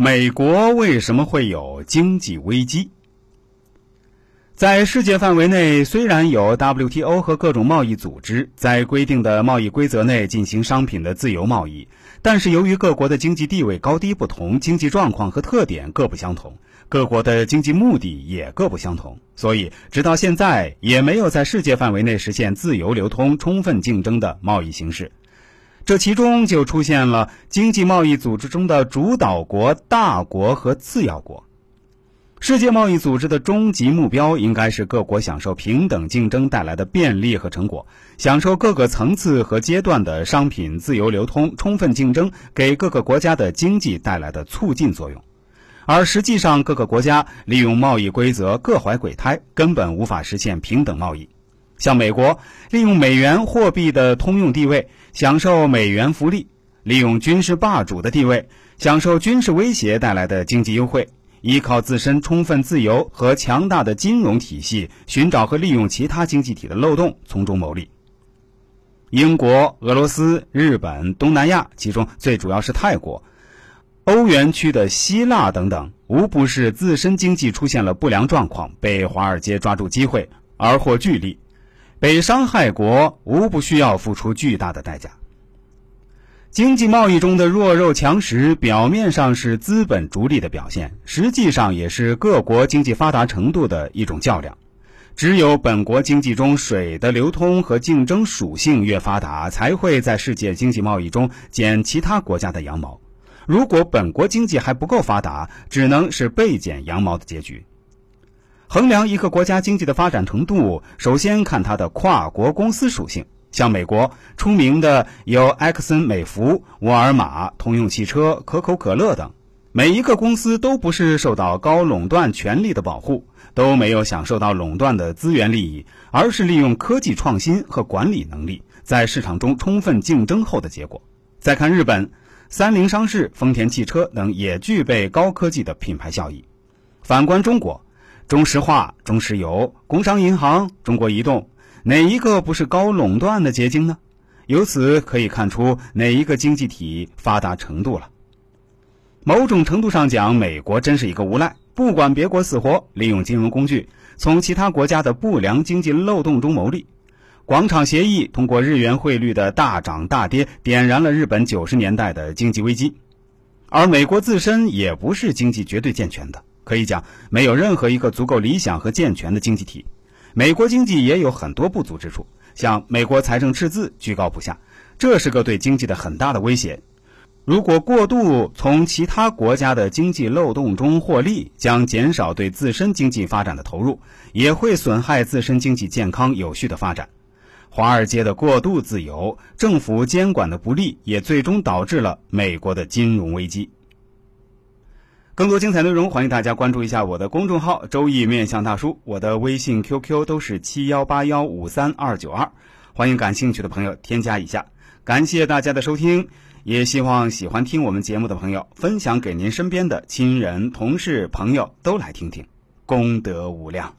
美国为什么会有经济危机？在世界范围内，虽然有 WTO 和各种贸易组织在规定的贸易规则内进行商品的自由贸易，但是由于各国的经济地位高低不同，经济状况和特点各不相同，各国的经济目的也各不相同，所以直到现在也没有在世界范围内实现自由流通、充分竞争的贸易形式。这其中就出现了经济贸易组织中的主导国、大国和次要国。世界贸易组织的终极目标应该是各国享受平等竞争带来的便利和成果，享受各个层次和阶段的商品自由流通、充分竞争给各个国家的经济带来的促进作用。而实际上，各个国家利用贸易规则各怀鬼胎，根本无法实现平等贸易。像美国，利用美元货币的通用地位，享受美元福利；利用军事霸主的地位，享受军事威胁带来的经济优惠。依靠自身充分自由和强大的金融体系，寻找和利用其他经济体的漏洞，从中牟利。英国、俄罗斯、日本、东南亚，其中最主要是泰国、欧元区的希腊等等，无不是自身经济出现了不良状况，被华尔街抓住机会而获巨利。被伤害国无不需要付出巨大的代价。经济贸易中的弱肉强食，表面上是资本逐利的表现，实际上也是各国经济发达程度的一种较量。只有本国经济中水的流通和竞争属性越发达，才会在世界经济贸易中剪其他国家的羊毛。如果本国经济还不够发达，只能是被剪羊毛的结局。衡量一个国家经济的发展程度，首先看它的跨国公司属性。像美国出名的有埃克森美孚、沃尔玛、通用汽车、可口可乐等，每一个公司都不是受到高垄断权力的保护，都没有享受到垄断的资源利益，而是利用科技创新和管理能力，在市场中充分竞争后的结果。再看日本，三菱商事、丰田汽车等也具备高科技的品牌效益。反观中国，中石化、中石油、工商银行、中国移动。哪一个不是高垄断的结晶呢？由此可以看出哪一个经济体发达程度了。某种程度上讲，美国真是一个无赖，不管别国死活，利用金融工具从其他国家的不良经济漏洞中牟利。广场协议通过日元汇率的大涨大跌，点燃了日本九十年代的经济危机。而美国自身也不是经济绝对健全的，可以讲没有任何一个足够理想和健全的经济体。美国经济也有很多不足之处，像美国财政赤字居高不下，这是个对经济的很大的威胁。如果过度从其他国家的经济漏洞中获利，将减少对自身经济发展的投入，也会损害自身经济健康有序的发展。华尔街的过度自由，政府监管的不力，也最终导致了美国的金融危机。更多精彩内容，欢迎大家关注一下我的公众号“周易面相大叔”，我的微信、QQ 都是七幺八幺五三二九二，欢迎感兴趣的朋友添加一下。感谢大家的收听，也希望喜欢听我们节目的朋友分享给您身边的亲人、同事、朋友都来听听，功德无量。